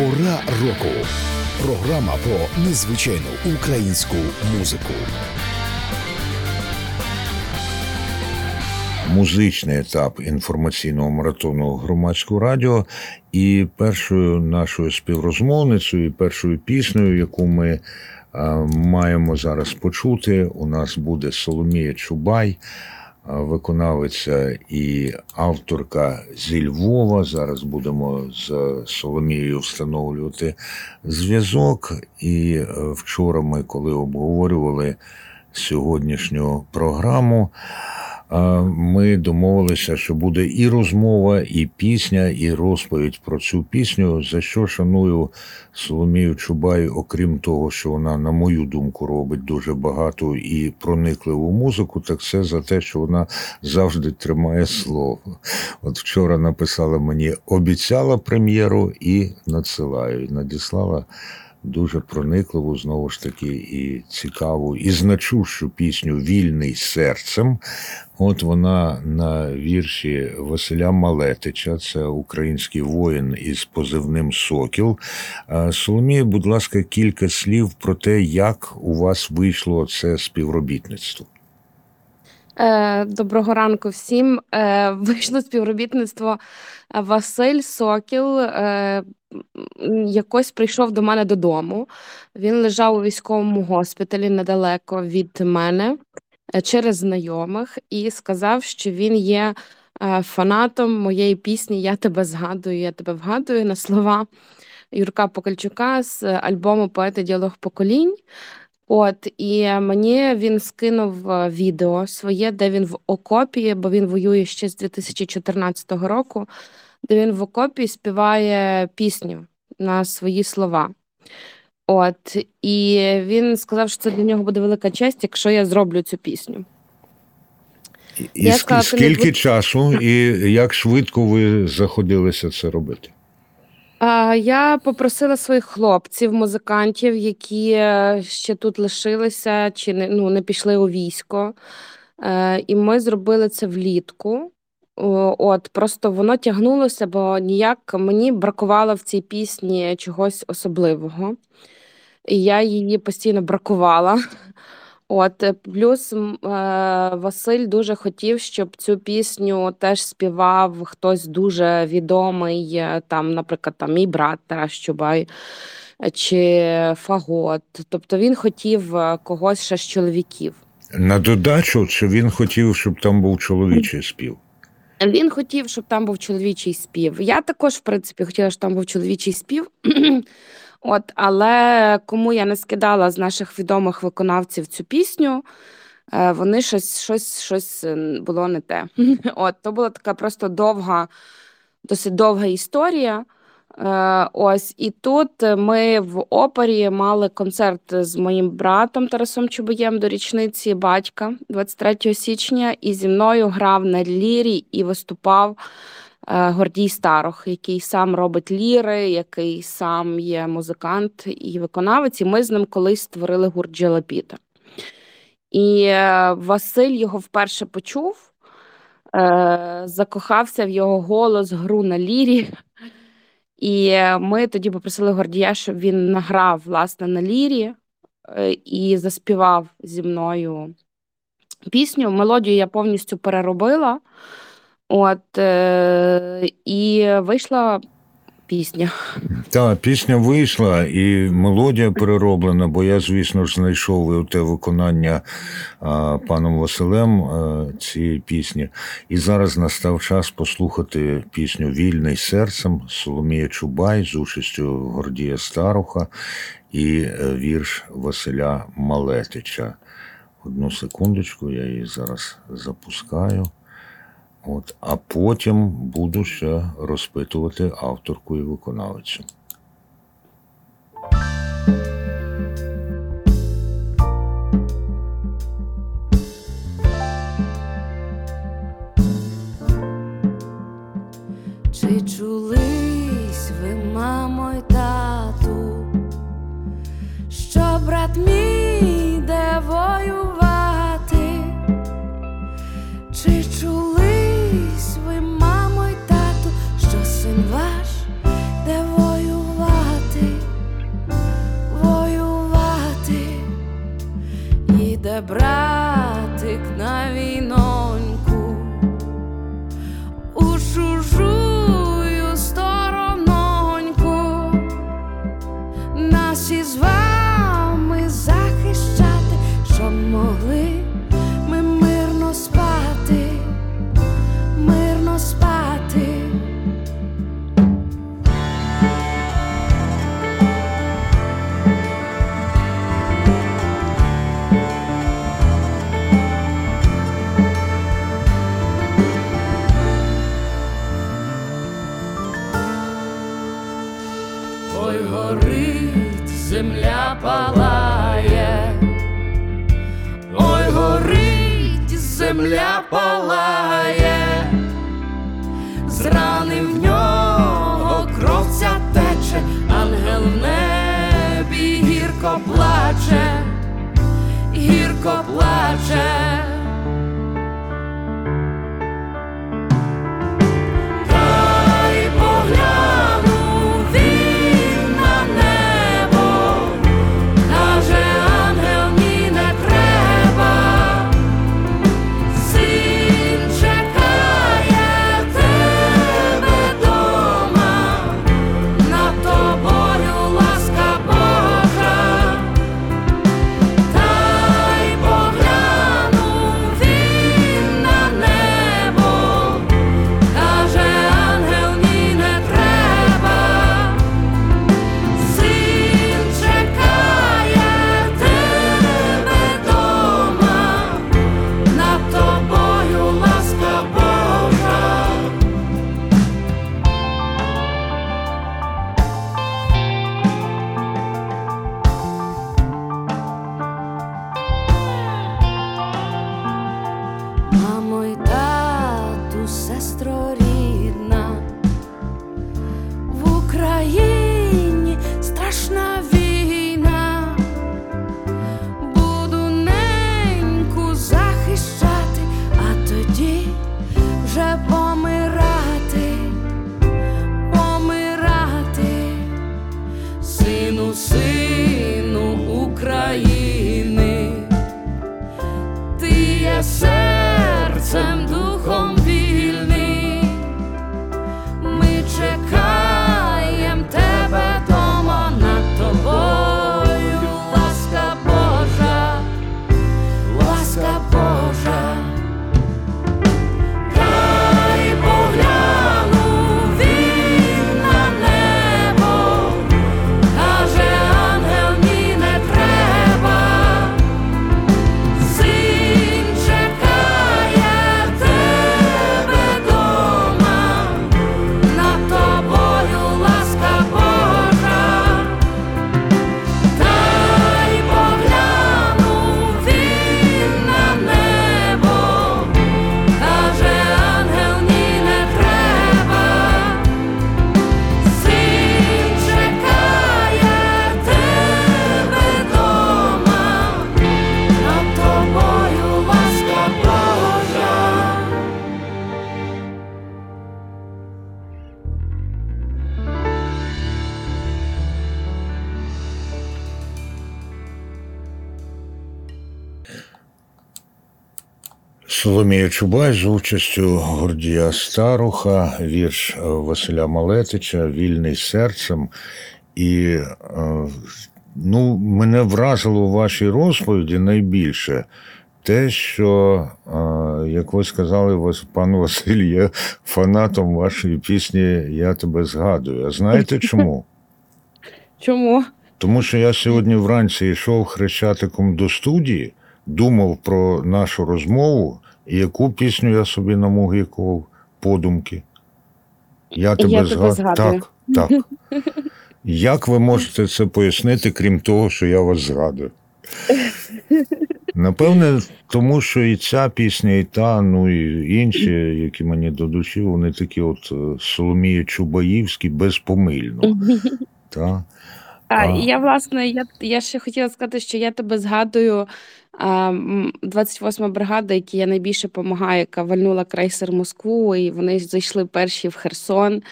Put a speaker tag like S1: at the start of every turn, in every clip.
S1: Пора року. Програма про незвичайну українську музику.
S2: Музичний етап інформаційного маратону громадського радіо. І першою нашою співрозмовницею, і першою піснею, яку ми а, маємо зараз почути, у нас буде Соломія Чубай, виконавиця і авторка зі Львова. Зараз будемо з Соломією встановлювати зв'язок. І е, вчора ми, коли обговорювали сьогоднішню програму. Ми домовилися, що буде і розмова, і пісня, і розповідь про цю пісню. За що шаную Соломію Чубай, окрім того, що вона, на мою думку, робить дуже багато і проникливу музику, так це за те, що вона завжди тримає слово. От вчора написала мені, обіцяла прем'єру і надсилаю. Надіслала дуже проникливу, знову ж таки, і цікаву, і значущу пісню Вільний серцем. От вона на вірші Василя Малетича, це український воїн із позивним Сокіл. Соломія, будь ласка, кілька слів про те, як у вас вийшло це співробітництво.
S3: Е, Доброго ранку всім. Е, Вийшло співробітництво Василь Сокіл. е, Якось прийшов до мене додому. Він лежав у військовому госпіталі недалеко від мене через знайомих і сказав, що він є фанатом моєї пісні Я тебе згадую, я тебе вгадую на слова Юрка Покальчука з альбому Поети діалог поколінь. От і мені він скинув е, відео своє, де він в окопі, бо він воює ще з 2014 року, де він в окопі співає пісню на свої слова. От, і він сказав, що це для нього буде велика честь, якщо я зроблю цю пісню.
S2: І, і
S3: Я
S2: ск-
S3: сказала, не
S2: скільки
S3: будь-
S2: часу і як швидко ви заходилися це робити?
S3: Я попросила своїх хлопців, музикантів, які е, ще тут лишилися чи не, ну, не пішли у військо. Е, І ми зробили це влітку. От, просто воно тягнулося, бо ніяк мені бракувало в цій пісні чогось особливого. І я її постійно бракувала. От, е, плюс е, Василь дуже хотів, щоб цю пісню теж співав хтось дуже відомий, е, там, наприклад, там мій брат Тарас Чубай чи Фагот. Тобто він хотів когось ще з чоловіків.
S2: На додачу, чи він хотів, щоб там був чоловічий спів?
S3: Він хотів, щоб там був чоловічий спів. Я також, в принципі, хотіла, щоб там був чоловічий спів. От, але кому я не скидала з наших відомих виконавців цю пісню, е, вони щось, щось, щось е, було не те. От, то була така просто довга, досить довга історія. Е, Ось і тут ми в опері мали концерт з моїм братом Тарасом Чубаєм до річниці батька 23 січня, і зі мною грав на лірі і виступав Гордій Старох, який сам робить ліри, який сам є музикант і виконавець. І ми з ним колись створили гурт Джелапіта. І е, Василь його вперше почув, е, закохався в його голос, гру на лірі. І е, ми тоді попросили Гордія, щоб він награв власне на лірі е, і заспівав зі мною пісню. Мелодію я повністю переробила. От, е, і вийшла пісня.
S2: Так, пісня вийшла і мелодія перероблена, бо я, звісно ж, знайшов те виконання а, паном Василем а, цієї пісні. І зараз настав час послухати пісню Вільний серцем Соломія Чубай з участю Гордія Старуха і е, вірш Василя Малетича. Одну секундочку, я її зараз запускаю. От, а потім буду ще розпитувати авторку і виконавицю.
S4: bravo.
S2: Соломія Чубай з участю Гордія Старуха, вірш Василя Малетича Вільний серцем. І е, ну, мене вразило у вашій розповіді найбільше те, що, е, як ви сказали, пан Василь є фанатом вашої пісні Я тебе згадую. А знаєте чому?
S3: Чому?
S2: Тому що я сьогодні вранці йшов хрещатиком до студії, думав про нашу розмову, і яку пісню я собі намугикував подумки. Я тебе,
S3: тебе
S2: згад-
S3: згадую.
S2: Так, так. Як ви можете це пояснити, крім того, що я вас згадую? Напевне, тому що і ця пісня, і та, ну і інші, які мені до душі, вони такі от е, Соломія Чубаївські безпомильно. Та?
S3: А,
S2: А.
S3: я, власне, я, я ще хотіла сказати, що я тебе згадую. А, м, 28-ма бригада, якій я найбільше допомагаю, яка вальнула крейсер Москву, і вони зайшли перші в Херсон.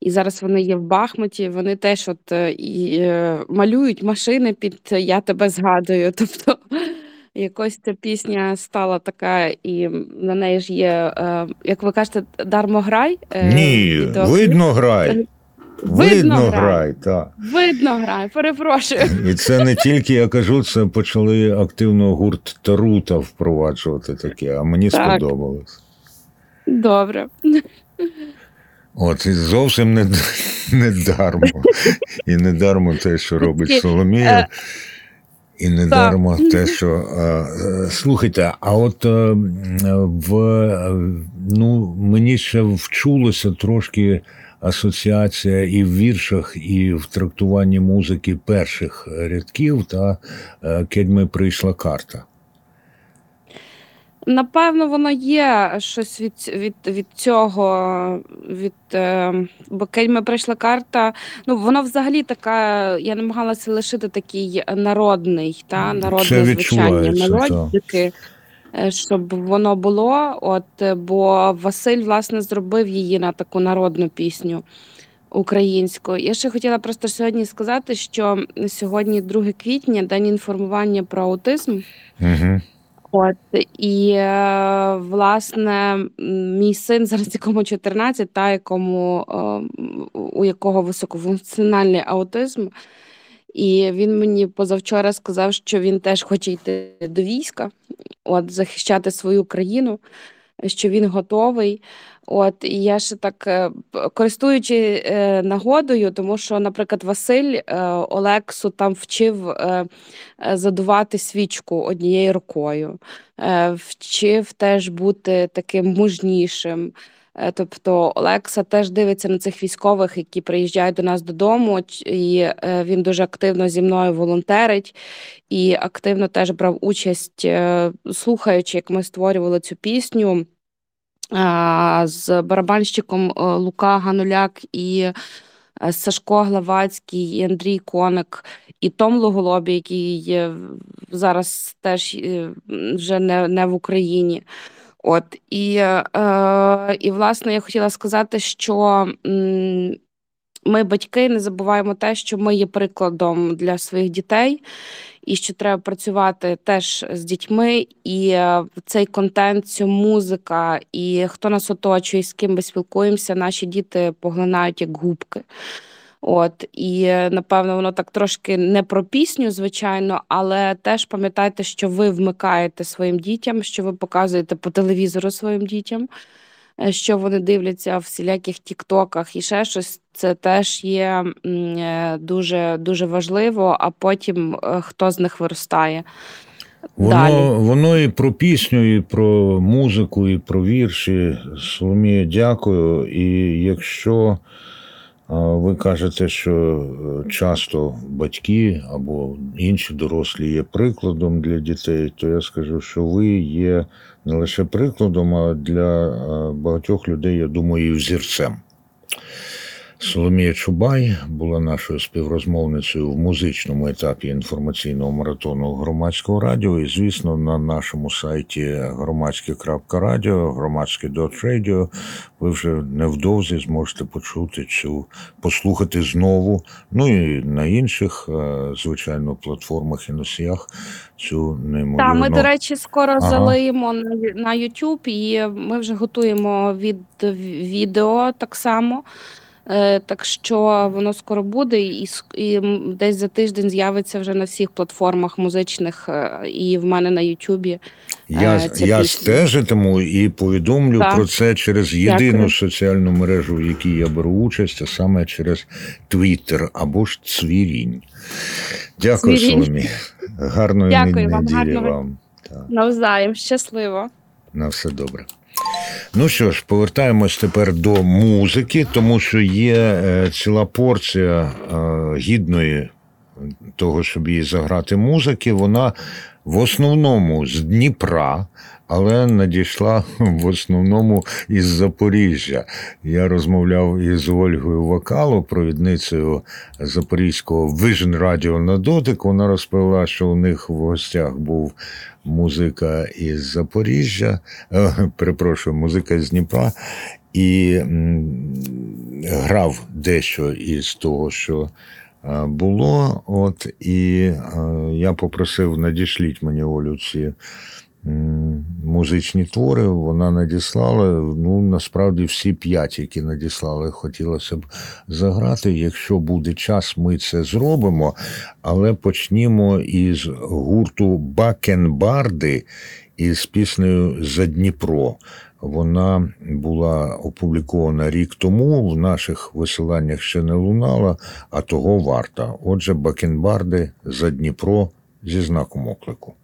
S3: І зараз вони є в Бахмуті. Вони теж от е, і, е, малюють машини під Я тебе згадую. Тобто якось ця пісня стала така, і на неї ж є, е, як ви кажете, дармограй. е,
S2: Ні,
S3: відеокліп.
S2: видно грай.
S3: Видно
S2: Видно
S3: грай.
S2: так.
S3: Видно грай, перепрошую.
S2: І це не тільки я кажу, це почали активно гурт Тарута впроваджувати таке, а мені
S3: Так.
S2: сподобалось.
S3: Добре.
S2: От і зовсім не, не дармо. І не дармо те, що робить
S3: е,
S2: Соломія. І не
S3: Так.
S2: дарма те, що е, е, слухайте, а от е, в е, ну мені ще вчулося трошки асоціація і в віршах, і в трактуванні музики перших рядків та е, «Кедьми прийшла карта.
S3: Напевно, воно є щось від, від, від цього, від е, бо кельми прийшла карта. Ну, воно взагалі така, я намагалася лишити такий народний, та, народне звучання
S2: відчувається, так.
S3: Е, щоб воно було. От, е, бо Василь, власне, зробив її на таку народну пісню українську. Я ще хотіла просто сьогодні сказати, що сьогодні 2 квітня, день інформування про аутизм.
S2: Угу.
S3: От і е, власне мій син зараз якому 14, та якому у якого високофункціональний аутизм. І він мені позавчора сказав, що він теж хоче йти до війська, от захищати свою країну, що він готовий. От і я ще так е, користуючи е, нагодою, тому що, наприклад, Василь е, Олексу там вчив е, е, задувати свічку однією рукою, е, вчив теж бути таким мужнішим. Е, Тобто Олекса теж дивиться на цих військових, які приїжджають до нас додому, і е, він дуже активно зі мною волонтерить і активно теж брав участь, е, слухаючи, як ми створювали цю пісню з барабанщиком Лука Гануляк і Сашко Главацький, і Андрій Коник, і Том Логолобі, який зараз теж вже не, не в Україні. От і, е, і власне я хотіла сказати, що ми, батьки, не забуваємо те, що ми є прикладом для своїх дітей, і що треба працювати теж з дітьми, і е, цей контент, цю музика, і хто нас оточує, з ким ми спілкуємося, наші діти поглинають як губки. От і е, напевно воно так трошки не про пісню, звичайно, але теж пам'ятайте, що ви вмикаєте своїм дітям, що ви показуєте по телевізору своїм дітям, е, що вони дивляться в всіляких тіктоках і ще щось. Це теж є е, дуже дуже важливо. А потім хто з них виростає. Далі.
S2: Воно, воно і про пісню, і про музику, і про вірші. Соломія, дякую. І якщо ви кажете, що е, часто батьки або інші дорослі є прикладом для дітей, то я скажу, що ви є не лише прикладом, а для е, багатьох людей, я думаю, і взірцем. Соломія Чубай була нашою співрозмовницею в музичному етапі інформаційного маратону громадського радіо. І, звісно, на нашому сайті громадське.радіо, громадське.радіо ви вже невдовзі зможете почути цю, послухати знову. Ну і на інших, е, звичайно, платформах і носіях цю неймовірно.
S3: Так, ми, до речі, скоро
S2: Ага.
S3: залиємо на YouTube, і ми вже готуємо від відео так само. Е, так що воно скоро буде, і, і десь за тиждень з'явиться вже на всіх платформах музичних, е, і в мене на Ютубі.
S2: Я,
S3: е, ця
S2: я
S3: пісня.
S2: стежитиму і повідомлю
S3: Так.
S2: про це через єдину
S3: Дякую.
S2: соціальну мережу, в якій я беру участь, а саме через Твіттер або ж Цвірінь. Дякую,
S3: Цвірінь.
S2: Соломі. Гарної
S3: Дякую вам,
S2: неділі
S3: гарного-
S2: вам.
S3: Навзаєм, щасливо.
S2: на все добре. Ну що ж, повертаємось тепер до музики, тому що є е, ціла порція е, гідної того, щоб її заграти музики. Вона в основному з Дніпра, але надійшла в основному із Запоріжжя. Я розмовляв із Ольгою Вакало, провідницею Запорізького Vision Radio на дотик. Вона розповіла, що у них в гостях був музика із Запоріжжя, е, перепрошую, музика з Дніпра. І грав дещо із того, що е, було. От, і е, я попросив, надішліть мені Олю ці музичні твори. Вона надіслала. Ну, насправді, всі п'ять, які надіслали, хотілося б заграти. Якщо буде час, ми це зробимо. Але почнімо із гурту Бакенбарди із піснею За Дніпро. Вона була опублікована рік тому. В наших висиланнях ще не лунала, а того варта. Отже, Бакенбарди за Дніпро
S5: зі знаком оклику.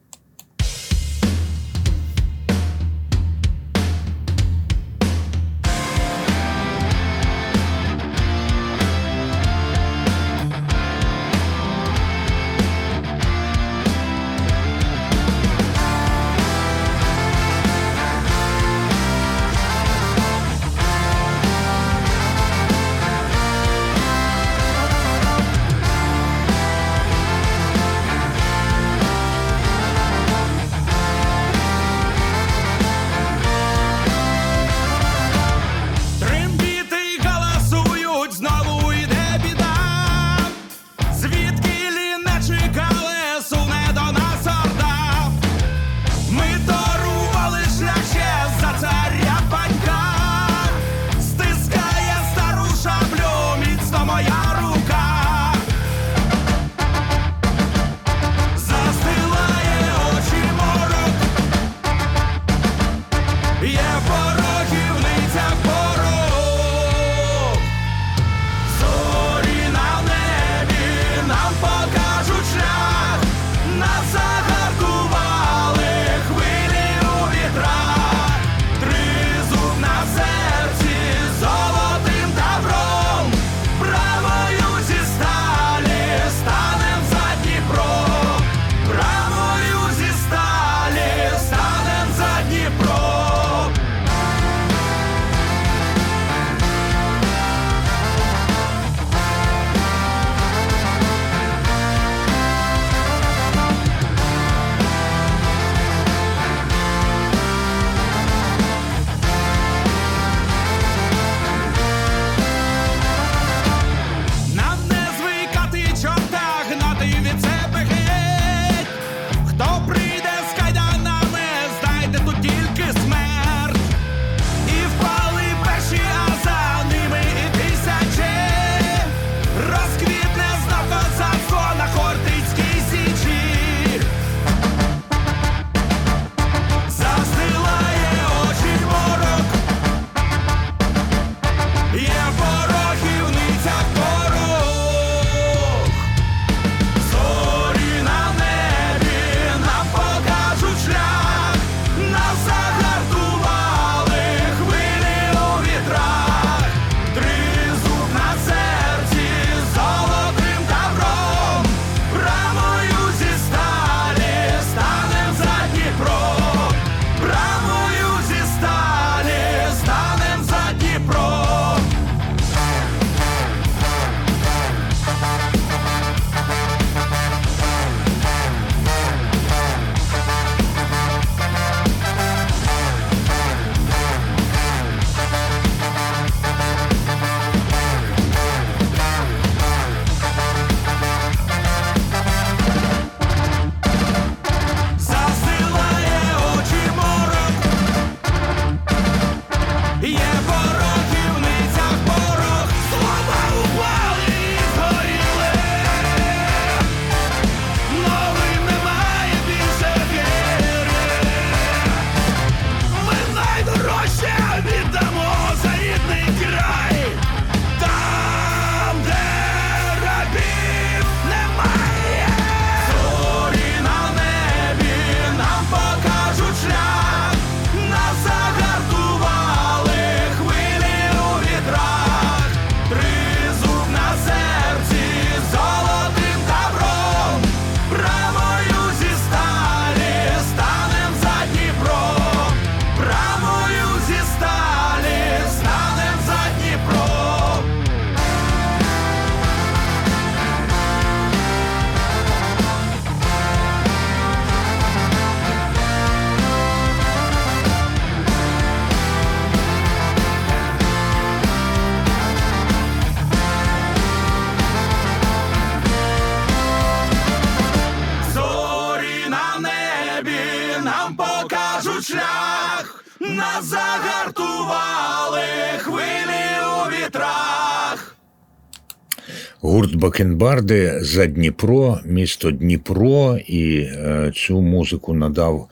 S5: Бакенбарди за Дніпро, місто Дніпро, і е, цю музику надав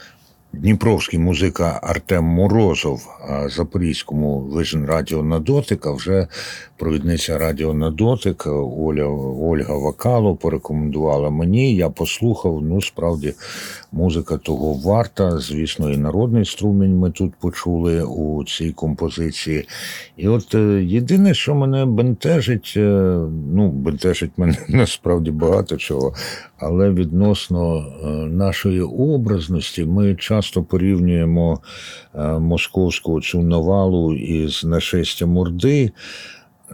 S2: Дніпровський музика Артем Морозов, а запорізькому Vision Радіо на дотик, а вже провідниця Радіо на дотик Оля, Ольга Вакало порекомендувала мені. Я послухав. Ну, справді, музика того варта. Звісно, і народний струмінь ми тут почули у цій композиції. І от е, єдине, що мене бентежить, е, ну, бентежить мене насправді багато чого, але відносно е, нашої образності ми часто порівнюємо е, московську цю навалу із нашестям Орди,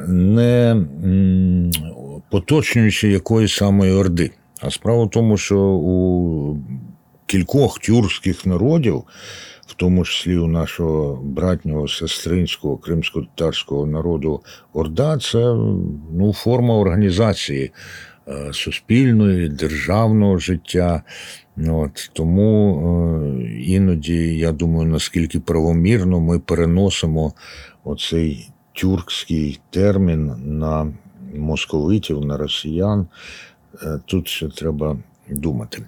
S2: не поточнюючи якої самої Орди. А справа в тому, що у кількох тюркських народів, в тому числі у нашого братнього сестринського кримсько-татарського народу Орда, це ну, форма організації е, суспільної, державного життя. От, тому е, іноді, я думаю, наскільки правомірно ми переносимо оцей тюркський термін на московитів, на росіян. Е, Тут ще треба думати.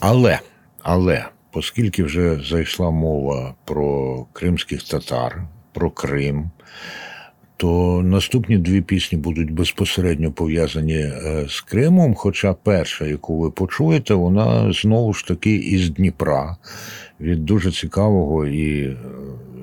S2: Але, але, оскільки вже зайшла мова про кримських татар, про Крим, то наступні дві пісні будуть безпосередньо пов'язані е, з Кримом. Хоча перша, яку ви почуєте, вона знову ж таки із Дніпра від дуже цікавого і е,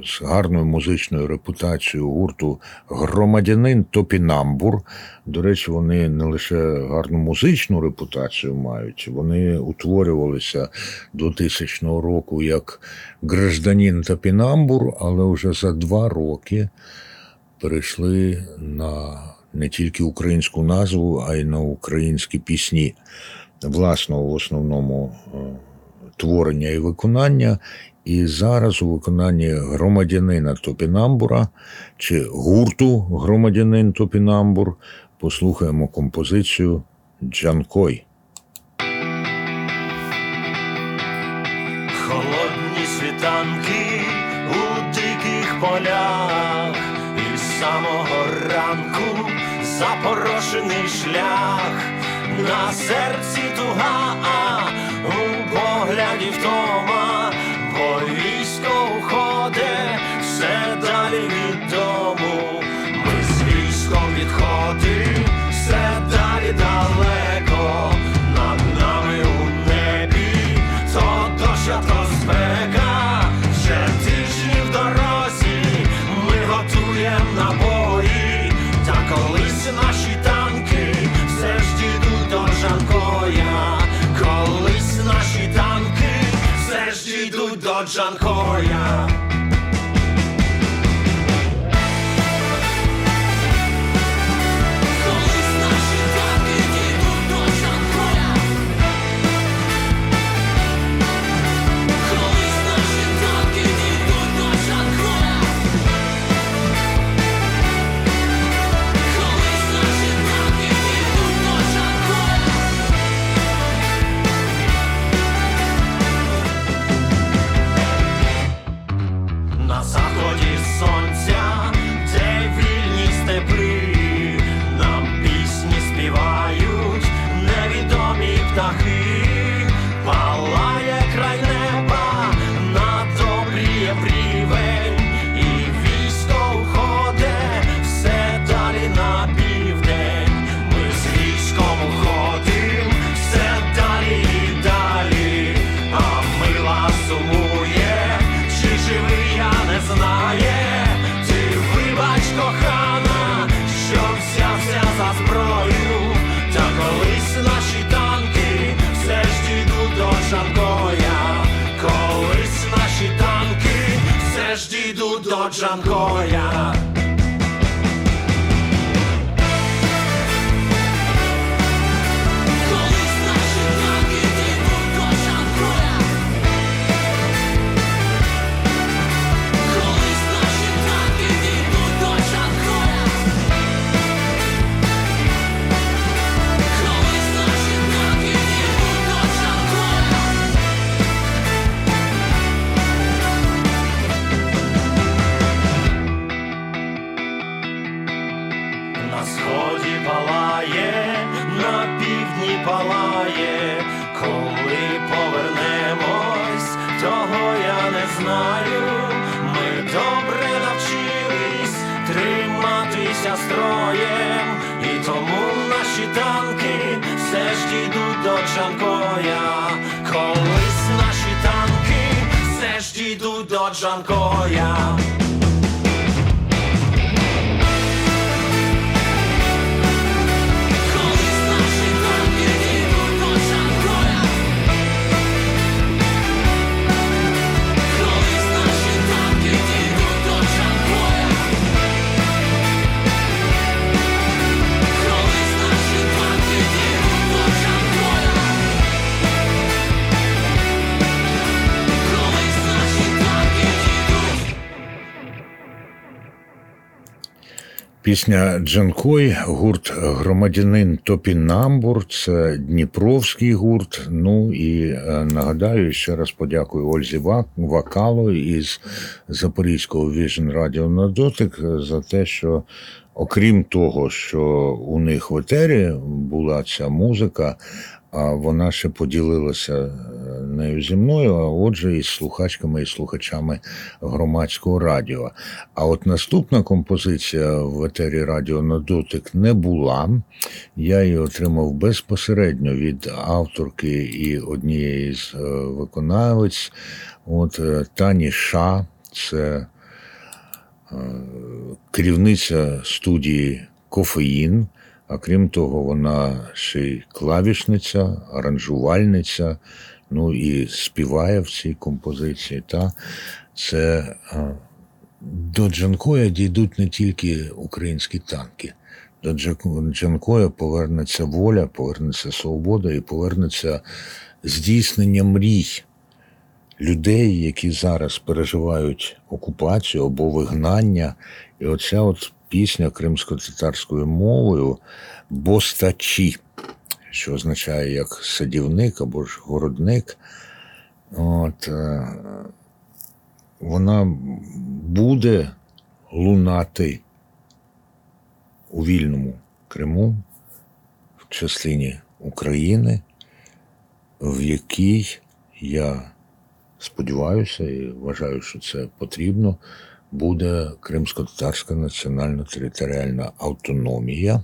S2: з гарною музичною репутацією гурту Громадянин Топінамбур. До речі, вони не лише гарну музичну репутацію мають, вони утворювалися до 2000 року як гражданин Топінамбур, але вже за два роки перейшли на не тільки українську назву, а й на українські пісні власного в основному е, творення і виконання. І зараз у виконанні громадянина Топінамбура чи гурту Громадянин Топінамбур послухаємо композицію Джанкой.
S6: Холодні світанки у диких полях, запорошений шлях, на серці туга, у погляді втома, бо військо уходить все далі дійдуть до дійдуть до Джанкоя.
S2: Пісня Джанкой, гурт Громадянин Топінамбур, це Дніпровський гурт. Ну і е, нагадаю, ще раз подякую Ользі Вакало із Запорізького Vision Radio на дотик за те, що окрім того, що у них в етері була ця музика, а вона ще поділилася е, нею зі мною, а отже, із слухачками і слухачами громадського радіо. А от наступна композиція в етері Радіо на дотик не була. Я її отримав безпосередньо від авторки і однієї з е, виконавець. От е, Тані Ша, це керівниця студії Кофеїн. А крім того, вона ще й клавішниця, аранжувальниця, ну і співає в цій композиції. Та це до Джанкоя дійдуть не тільки українські танки. До Джанкоя повернеться воля, повернеться свобода і повернеться здійснення мрій людей, які зараз переживають окупацію або вигнання. І оця от пісня кримсько-татарською мовою Бостачі, що означає як садівник або ж городник. От, е, вона буде лунати у вільному Криму в частині України, в якій я сподіваюся і вважаю, що це потрібно, буде Кримсько-Татарська національна територіальна автономія,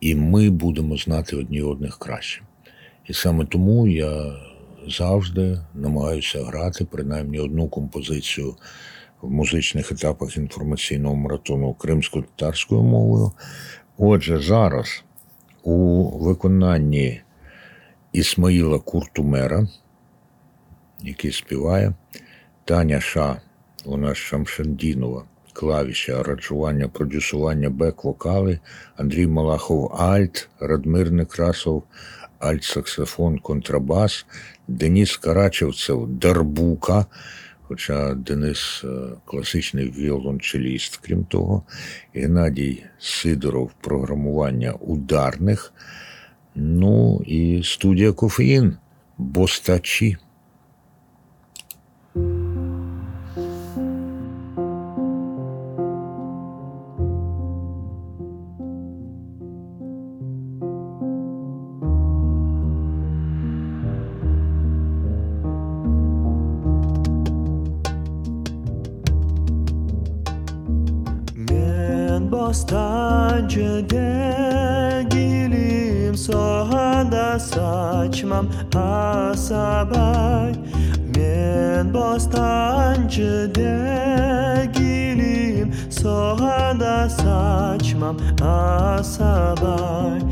S2: і ми будемо знати одні одних краще. І саме тому я завжди намагаюся грати принаймні одну композицію в музичних етапах інформаційного маратону кримсько-татарською мовою. Отже, зараз у виконанні Ісмаїла Куртумера, який співає, Таня Ша, вона Шамшандінова, клавіші, аранжування, продюсування, бек-вокали, Андрій Малахов Альт, Радмир Некрасов, альт-саксофон, контрабас, Деніс Карачевцев Дарбука, хоча Денис е, класичний віолончеліст, крім того, Геннадій Сидоров програмування ударних. Ну і студія Кофеїн Бостачі.
S7: akşam asalar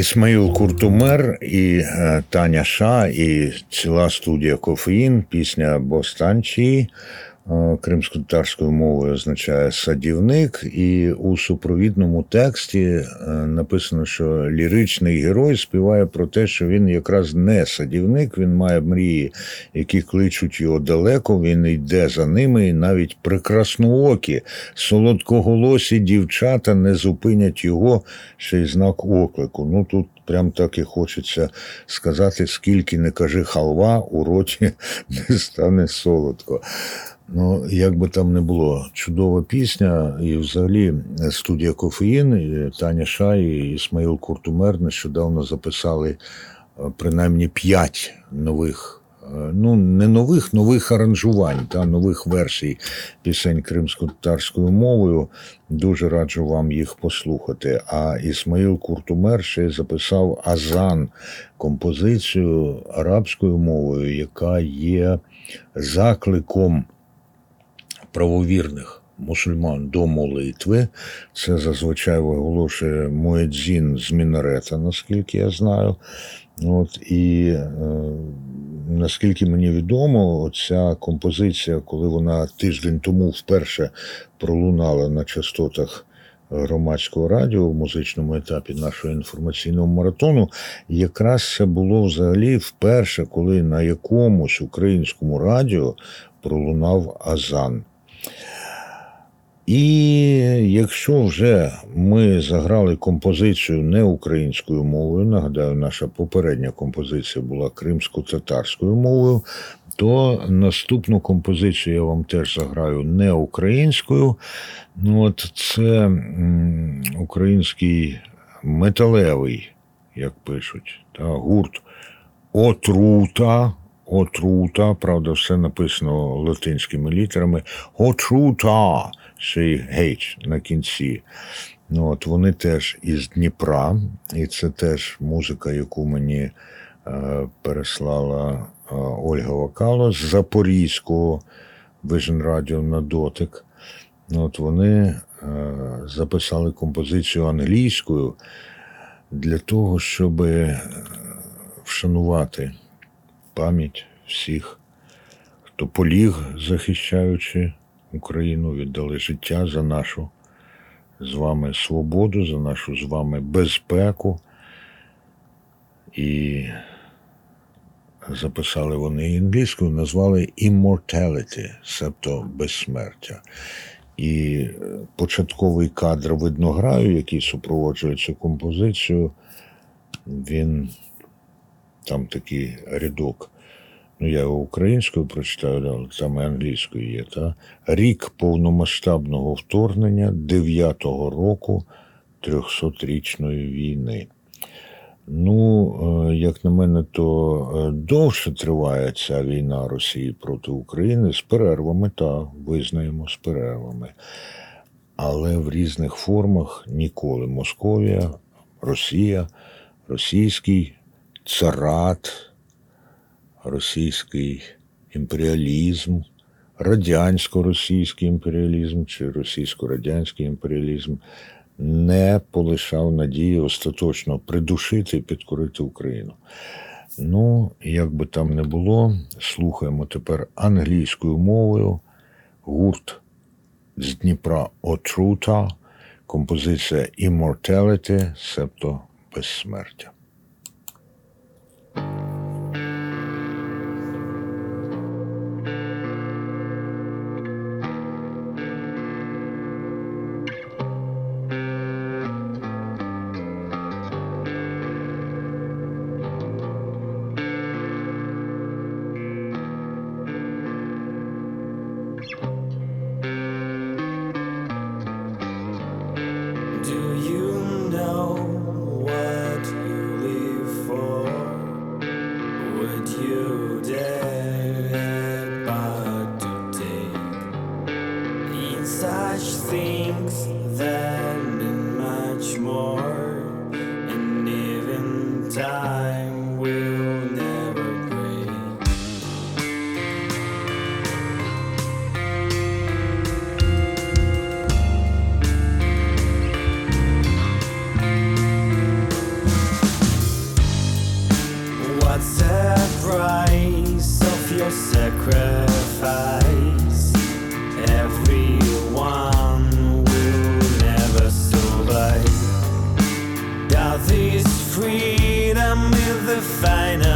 S2: Ісмаїл Куртумер і е, Таня Ша, і ціла студія Кофеїн, пісня Бостанчі кримсько-татарською мовою означає садівник. І у супровідному тексті е, написано, що ліричний герой співає про те, що він якраз не садівник, він має мрії, які кличуть його далеко. Він йде за ними, і навіть прекрасноокі, солодкоголосі дівчата не зупинять його ще й знак оклику. Ну тут прям так і хочеться сказати, скільки не кажи халва, у роті не стане солодко. Ну, як би там не було, чудова пісня, і взагалі студія Кофеїн, Таня Шай і Ісмаїл Куртумер нещодавно записали е, принаймні п'ять нових. е, Ну, не нових, нових аранжувань та нових версій пісень кримсько-татарською мовою. Дуже раджу вам їх послухати. А Ісмаїл Куртумер ще записав Азан композицію арабською мовою, яка є закликом правовірних мусульман до молитви. Це зазвичай виголошує Муедзін з Мінарета, наскільки я знаю. От, і е, наскільки мені відомо, ця композиція, коли вона тиждень тому вперше пролунала на частотах громадського радіо в музичному етапі нашого інформаційного маратону, якраз це було взагалі вперше, коли на якомусь українському радіо пролунав Азан. І якщо вже ми заграли композицію не українською мовою, нагадаю, наша попередня композиція була кримсько-татарською мовою, то наступну композицію я вам теж заграю не українською. Ну, от це український металевий, як пишуть, та, гурт Отрута. Отрута, правда, все написано латинськими літерами. Отрута, ще й гейч на кінці. Ну, от вони теж із Дніпра, і це теж музика, яку мені е, переслала е, Ольга Вакало з Запорізького Vision Radio на дотик. Ну, от вони е, записали композицію англійською для того, щоб е, вшанувати пам'ять всіх, хто поліг, захищаючи Україну, віддали життя за нашу з вами свободу, за нашу з вами безпеку. І записали вони англійською, назвали Immortality, себто безсмертя. І е, початковий кадр виднограю, який супроводжує цю композицію, він там такий рядок. Ну, я його українською прочитаю, але там і англійською є. Та? Рік повномасштабного вторгнення 9-го року 300-річної війни. Ну, е, як на мене, то е, довше триває ця війна Росії проти України з перервами, та визнаємо з перервами. Але в різних формах ніколи Московія, Росія, російський царат, російський імперіалізм, радянсько-російський імперіалізм чи російсько-радянський імперіалізм не полишав надії остаточно придушити і підкорити Україну. Ну, як би там не було, слухаємо тепер англійською мовою гурт з Дніпра Отрута, композиція Immortality, себто безсмертя.
S7: fijne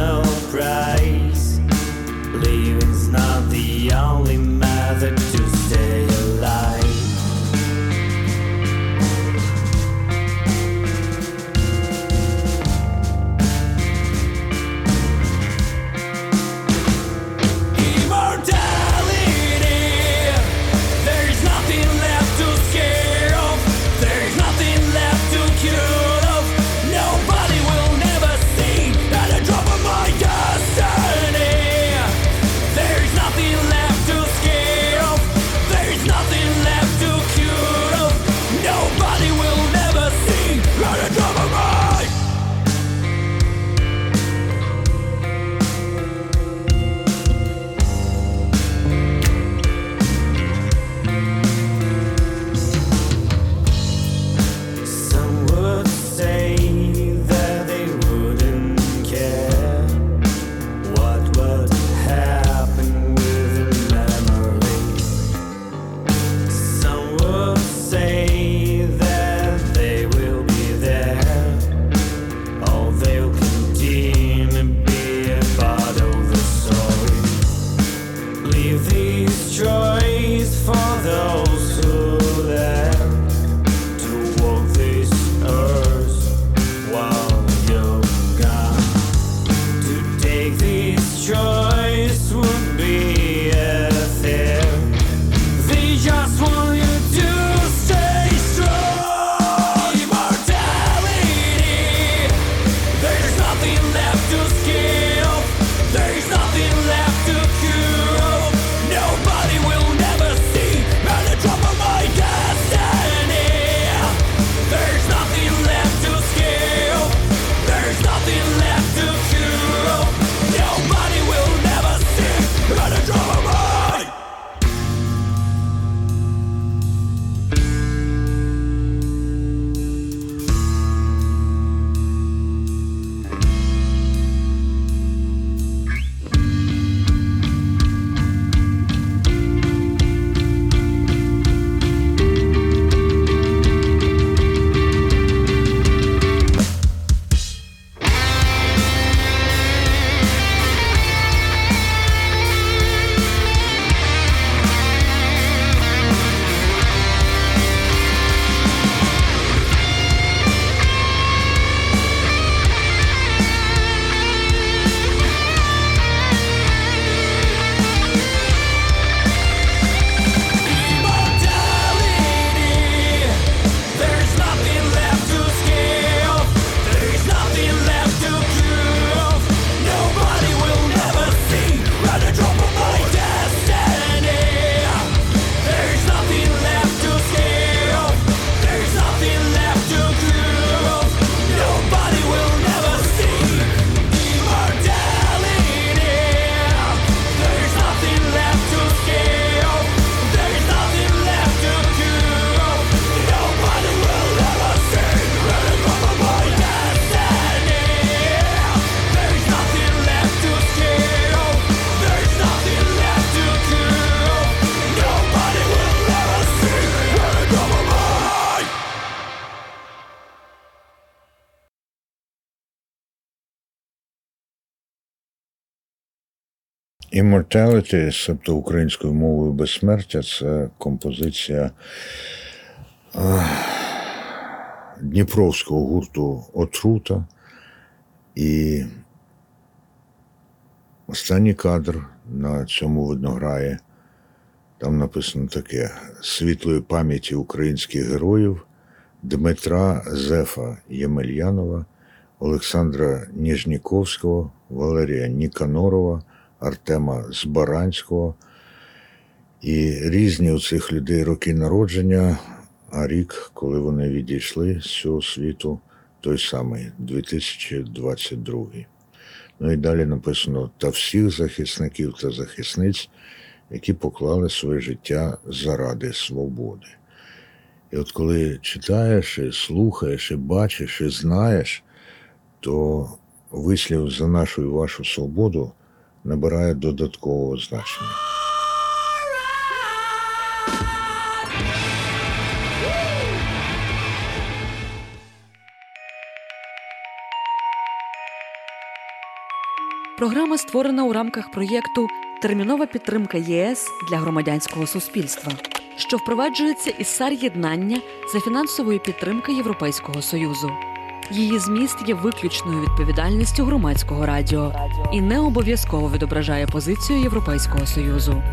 S7: Immortality,
S2: себто українською мовою безсмертя, це композиція дніпровського гурту Отрута. І останній кадр на цьому видно грає. Там написано таке: світлої пам'яті українських героїв Дмитра Зефа Ємельянова, Олександра Ніжніковського, Валерія Ніканорова, Артема Збаранського. І різні у цих людей роки народження, а рік, коли вони відійшли з цього світу, той самий 2022. Ну і далі написано та всіх захисників та захисниць, які поклали своє життя заради свободи. І от коли читаєш, і слухаєш, і бачиш, і знаєш, то вислів за нашу і вашу свободу набирає додаткового значення.
S8: Програма створена у рамках проєкту Термінова підтримка ЄС для громадянського суспільства, що впроваджується із САР єднання за фінансової підтримки Європейського союзу. Її зміст є виключною відповідальністю громадського радіо і не обов'язково відображає позицію Європейського союзу.